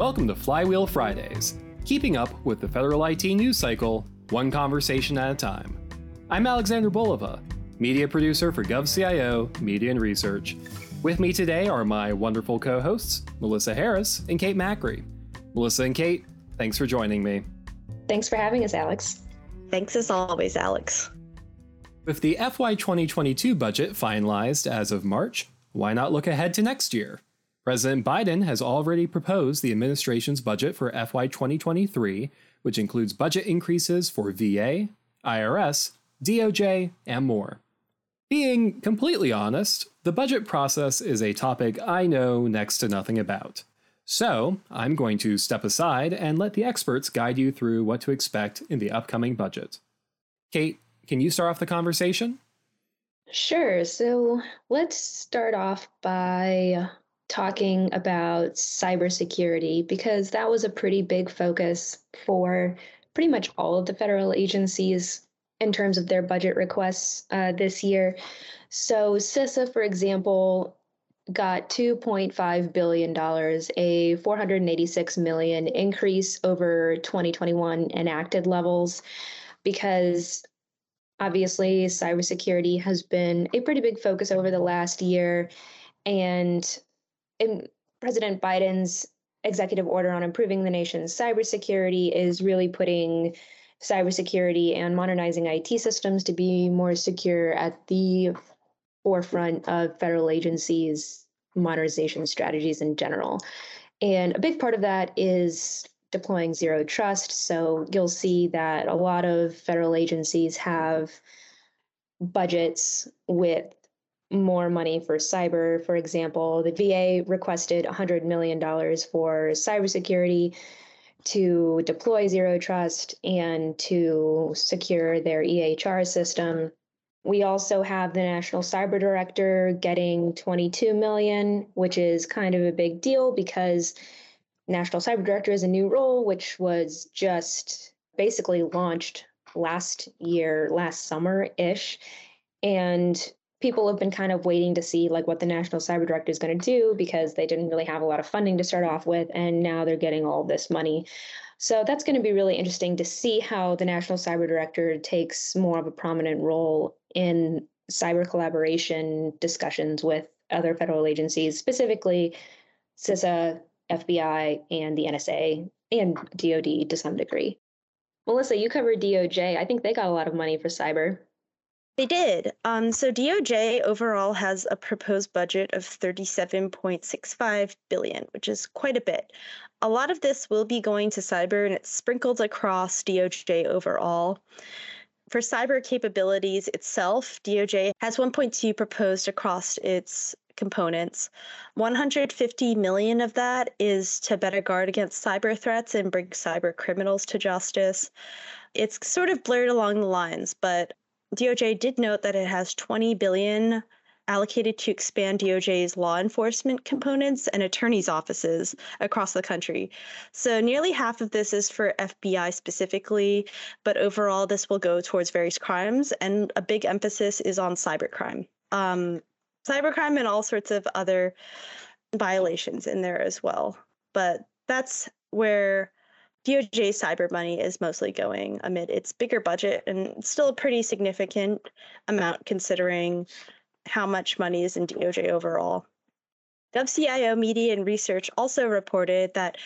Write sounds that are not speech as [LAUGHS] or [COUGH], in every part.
Hi, welcome to Flywheel Fridays, keeping up with the federal IT news cycle, one conversation at a time. I'm Alexander Bulova, media producer for GovCIO Media and Research. With me today are my wonderful co hosts, Melissa Harris and Kate Macri. Melissa and Kate, thanks for joining me. Thanks for having us, Alex. Thanks as always, Alex. With the FY 2022 budget finalized as of March, why not look ahead to next year? President Biden has already proposed the administration's budget for FY 2023, which includes budget increases for VA, IRS, DOJ, and more. Being completely honest, the budget process is a topic I know next to nothing about. So, I'm going to step aside and let the experts guide you through what to expect in the upcoming budget. Kate, can you start off the conversation? Sure. So, let's start off by talking about cybersecurity because that was a pretty big focus for pretty much all of the federal agencies in terms of their budget requests uh, this year. So, CISA, for example, got 2.5 billion dollars, a 486 million increase over 2021 enacted levels because obviously cybersecurity has been a pretty big focus over the last year and in President Biden's executive order on improving the nation's cybersecurity is really putting cybersecurity and modernizing IT systems to be more secure at the forefront of federal agencies' modernization strategies in general. And a big part of that is deploying zero trust. So you'll see that a lot of federal agencies have budgets with more money for cyber. For example, the VA requested $100 million for cybersecurity to deploy zero trust and to secure their EHR system. We also have the National Cyber Director getting 22 million, which is kind of a big deal because National Cyber Director is a new role which was just basically launched last year, last summer-ish. And people have been kind of waiting to see like what the national cyber director is going to do because they didn't really have a lot of funding to start off with and now they're getting all this money. So that's going to be really interesting to see how the national cyber director takes more of a prominent role in cyber collaboration discussions with other federal agencies specifically cisa fbi and the nsa and dod to some degree. Melissa you covered doj i think they got a lot of money for cyber they did. Um, so DOJ overall has a proposed budget of 37.65 billion, which is quite a bit. A lot of this will be going to cyber, and it's sprinkled across DOJ overall. For cyber capabilities itself, DOJ has 1.2 proposed across its components. 150 million of that is to better guard against cyber threats and bring cyber criminals to justice. It's sort of blurred along the lines, but DOJ did note that it has 20 billion allocated to expand DOJ's law enforcement components and attorneys' offices across the country. So nearly half of this is for FBI specifically, but overall this will go towards various crimes, and a big emphasis is on cybercrime. Um, cybercrime and all sorts of other violations in there as well. But that's where DOJ cyber money is mostly going amid its bigger budget and still a pretty significant amount considering how much money is in DOJ overall. GovCIO Media and Research also reported that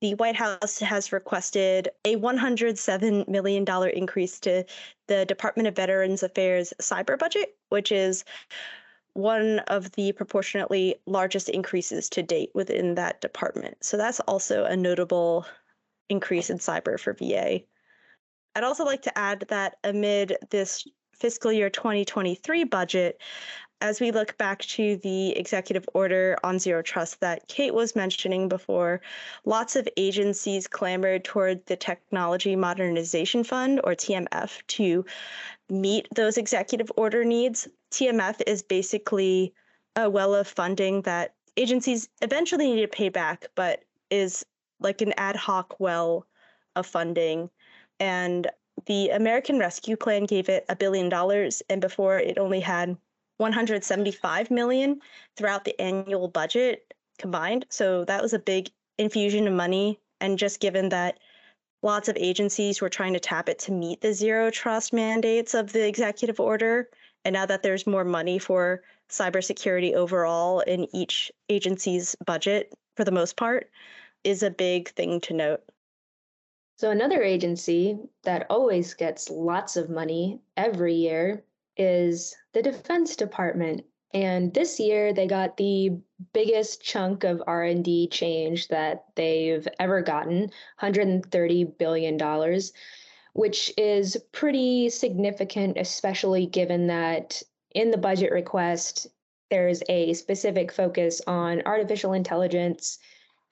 the White House has requested a $107 million increase to the Department of Veterans Affairs cyber budget, which is one of the proportionately largest increases to date within that department. So that's also a notable increase in cyber for VA. I'd also like to add that amid this fiscal year 2023 budget, as we look back to the executive order on zero trust that Kate was mentioning before, lots of agencies clamored toward the Technology Modernization Fund, or TMF, to meet those executive order needs. TMF is basically a well of funding that agencies eventually need to pay back, but is like an ad hoc well of funding. And the American Rescue Plan gave it a billion dollars, and before it only had 175 million throughout the annual budget. combined. So that was a big infusion of money. And just given that lots of agencies were trying to tap it to meet the zero trust mandates of the executive order, and now that there's more money for cybersecurity overall in each agency's budget, for the most part, is a big thing to note. So, another agency that always gets lots of money every year is the Defense Department. And this year they got the biggest chunk of R&D change that they've ever gotten, 130 billion dollars, which is pretty significant especially given that in the budget request there's a specific focus on artificial intelligence,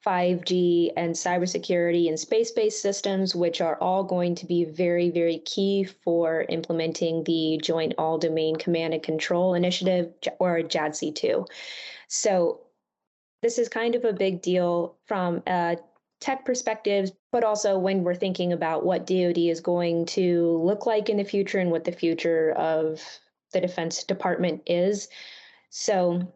5G and cybersecurity and space based systems, which are all going to be very, very key for implementing the Joint All Domain Command and Control Initiative, or JADC2. So, this is kind of a big deal from a tech perspective, but also when we're thinking about what DoD is going to look like in the future and what the future of the Defense Department is. So,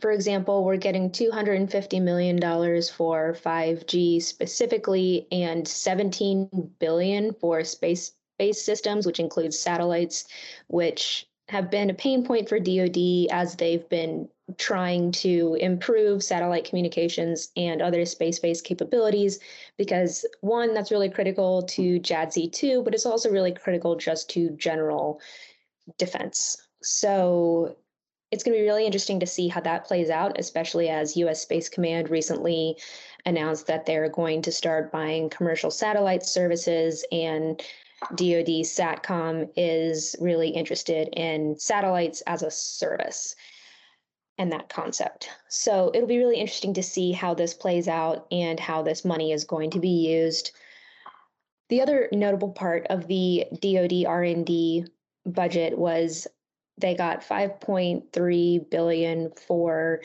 for example, we're getting $250 million for 5G specifically and 17 billion for space based systems, which includes satellites, which have been a pain point for DoD as they've been trying to improve satellite communications and other space based capabilities because one, that's really critical to JADC2, but it's also really critical just to general defense. So it's going to be really interesting to see how that plays out, especially as US Space Command recently announced that they're going to start buying commercial satellite services and DoD SATCOM is really interested in satellites as a service and that concept. So it'll be really interesting to see how this plays out and how this money is going to be used. The other notable part of the DoD R&D budget was they got 5.3 billion for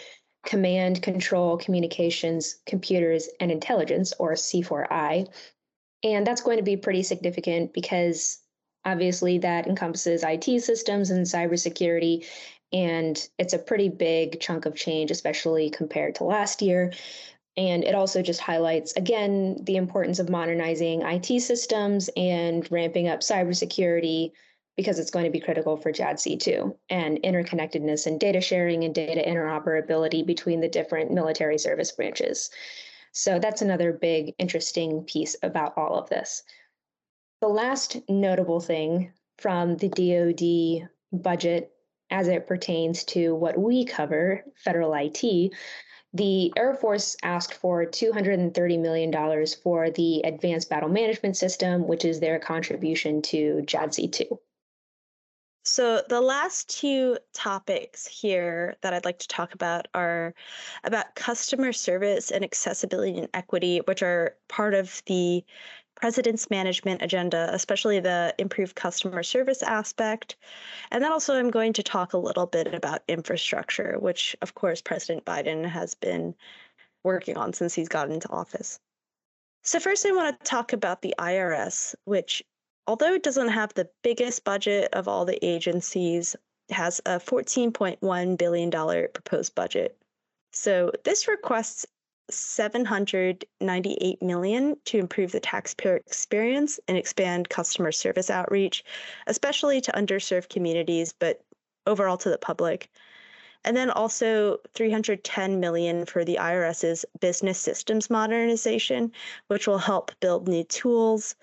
command control communications computers and intelligence or c4i and that's going to be pretty significant because obviously that encompasses it systems and cybersecurity and it's a pretty big chunk of change especially compared to last year. And it also just highlights again the importance of modernizing it systems and ramping up cybersecurity because it's going to be critical for JADC2 and interconnectedness and data sharing and data interoperability between the different military service branches. So that's another big, interesting piece about all of this. The last notable thing from the DoD budget as it pertains to what we cover, federal IT, the Air Force asked for $230 million for the Advanced Battle Management System, which is their contribution to JADC2. So, the last two topics here that I'd like to talk about are about customer service and accessibility and equity, which are part of the president's management agenda, especially the improved customer service aspect. And then also, I'm going to talk a little bit about infrastructure, which, of course, President Biden has been working on since he's gotten into office. So, first, I want to talk about the IRS, which although it doesn't have the biggest budget of all the agencies, has a $14.1 billion proposed budget. So this requests 798 million to improve the taxpayer experience and expand customer service outreach, especially to underserved communities, but overall to the public. And then also 310 million for the IRS's business systems modernization, which will help build new tools,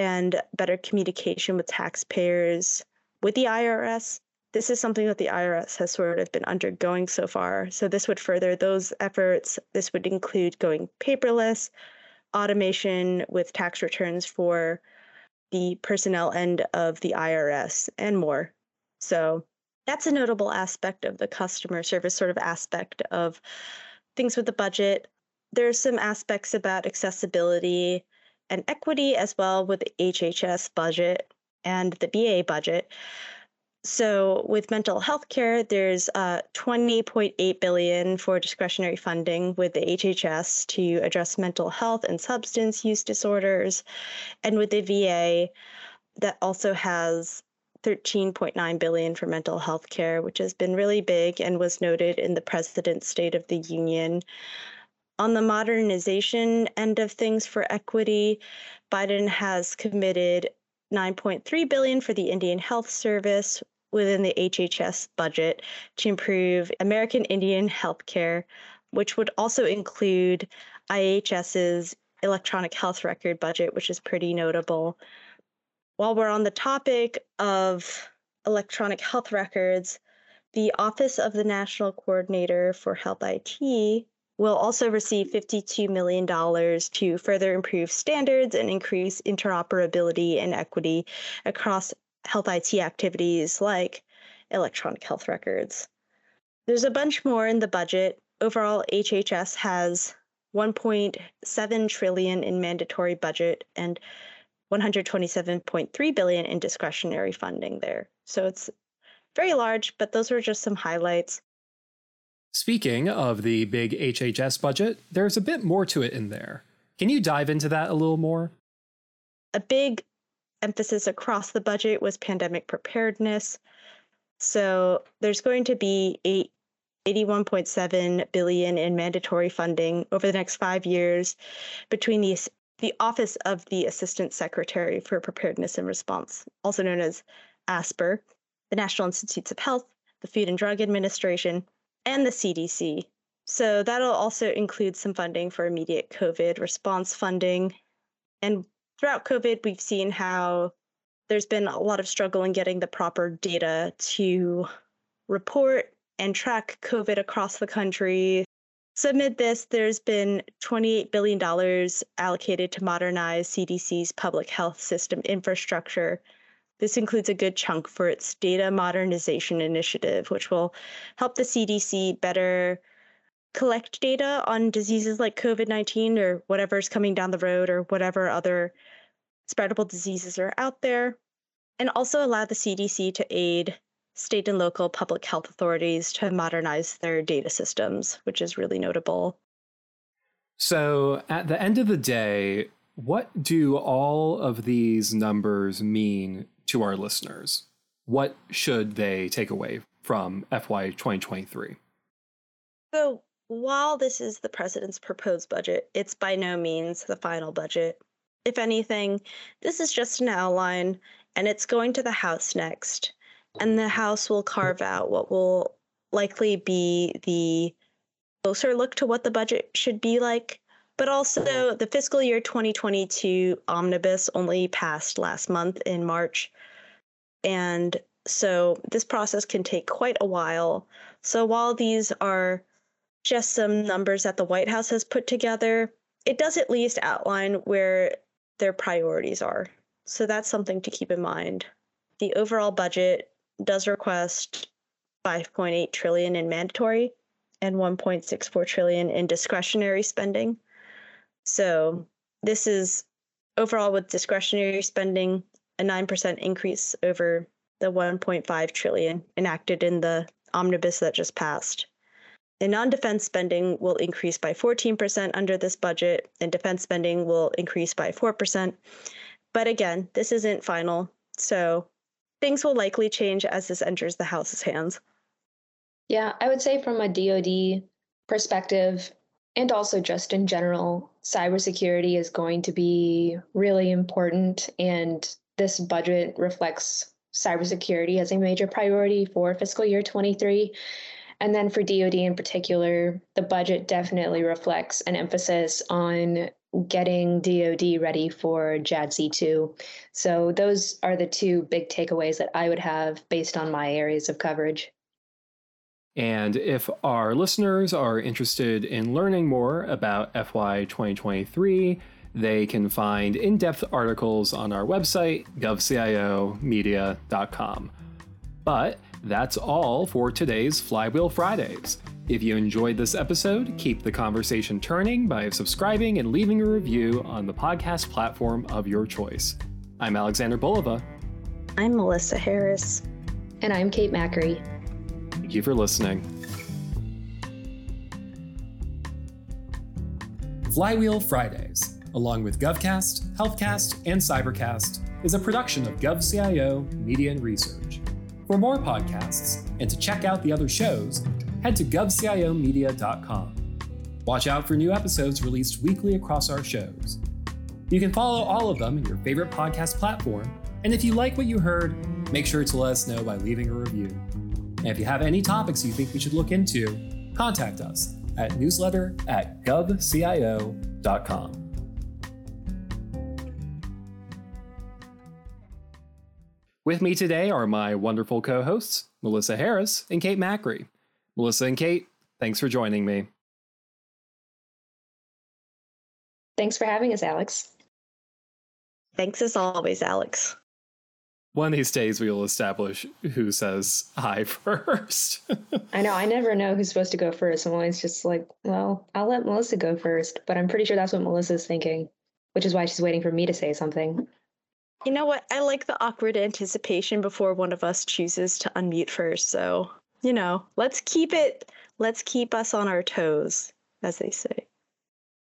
and better communication with taxpayers with the IRS. This is something that the IRS has sort of been undergoing so far. So, this would further those efforts. This would include going paperless, automation with tax returns for the personnel end of the IRS, and more. So, that's a notable aspect of the customer service sort of aspect of things with the budget. There's some aspects about accessibility and equity as well with the HHS budget and the VA budget. So with mental health care, there's uh, 20.8 billion for discretionary funding with the HHS to address mental health and substance use disorders, and with the VA, that also has 13.9 billion for mental health care, which has been really big and was noted in the President's State of the Union. On the modernization end of things for equity, Biden has committed 9.3 billion for the Indian Health Service within the HHS budget to improve American Indian healthcare, which would also include IHS's electronic health record budget, which is pretty notable. While we're on the topic of electronic health records, the Office of the National Coordinator for Health IT will also receive $52 million to further improve standards and increase interoperability and equity across health IT activities like electronic health records. There's a bunch more in the budget. Overall, HHS has 1.7 trillion in mandatory budget and 127.3 billion in discretionary funding there. So it's very large, but those were just some highlights. Speaking of the big HHS budget, there's a bit more to it in there. Can you dive into that a little more? A big emphasis across the budget was pandemic preparedness. So there's going to be 81.7 billion in mandatory funding over the next 5 years between the the Office of the Assistant Secretary for Preparedness and Response, also known as ASPR, the National Institutes of Health, the Food and Drug Administration, and the CDC. So that'll also include some funding for immediate COVID response funding. And throughout COVID, we've seen how there's been a lot of struggle in getting the proper data to report and track COVID across the country so amid this, there's been $28 billion allocated to modernize CDC's public health system infrastructure. This includes a good chunk for its data modernization initiative, which will help the CDC better collect data on diseases like COVID 19 or whatever's coming down the road or whatever other spreadable diseases are out there, and also allow the CDC to aid state and local public health authorities to modernize their data systems, which is really notable. So, at the end of the day, what do all of these numbers mean to our listeners? What should they take away from FY 2023? So, while this is the president's proposed budget, it's by no means the final budget. If anything, this is just an outline and it's going to the House next and the House will carve out what will likely be the closer look to what the budget should be like. But also, the fiscal year 2022 omnibus only passed last month in March. And so this process can take quite a while. So while these are just some numbers that the White House has put together, it does at least outline where their priorities are. So that's something to keep in mind. The overall budget does request 5.8 trillion in mandatory and 1.64 trillion in discretionary spending. So this is overall with discretionary spending a 9% increase over the 1.5 trillion enacted in the omnibus that just passed. And non-defense spending will increase by 14% under this budget, and defense spending will increase by 4%. But again, this isn't final, so things will likely change as this enters the House's hands. Yeah, I would say from a DoD perspective, and also just in general, cybersecurity is going to be really important. And this budget reflects cybersecurity as a major priority for fiscal year 23. And then for DoD in particular, the budget definitely reflects an emphasis on getting DoD ready for JADC2. So those are the two big takeaways that I would have based on my areas of coverage. And if our listeners are interested in learning more about FY 2023, they can find in depth articles on our website, govciomedia.com. But that's all for today's Flywheel Fridays. If you enjoyed this episode, keep the conversation turning by subscribing and leaving a review on the podcast platform of your choice. I'm Alexander Bulova. I'm Melissa Harris. And I'm Kate Macri. Thank you for listening. Flywheel Fridays, along with GovCast, HealthCast, and Cybercast, is a production of GovCIO Media and Research. For more podcasts and to check out the other shows, head to govciomedia.com. Watch out for new episodes released weekly across our shows. You can follow all of them in your favorite podcast platform, and if you like what you heard, make sure to let us know by leaving a review. And if you have any topics you think we should look into, contact us at newsletter at govcio.com. With me today are my wonderful co hosts, Melissa Harris and Kate Macri. Melissa and Kate, thanks for joining me. Thanks for having us, Alex. Thanks as always, Alex. One of these days, we will establish who says hi [LAUGHS] first. I know. I never know who's supposed to go first. I'm always just like, well, I'll let Melissa go first, but I'm pretty sure that's what Melissa's thinking, which is why she's waiting for me to say something. You know what? I like the awkward anticipation before one of us chooses to unmute first. So, you know, let's keep it, let's keep us on our toes, as they say.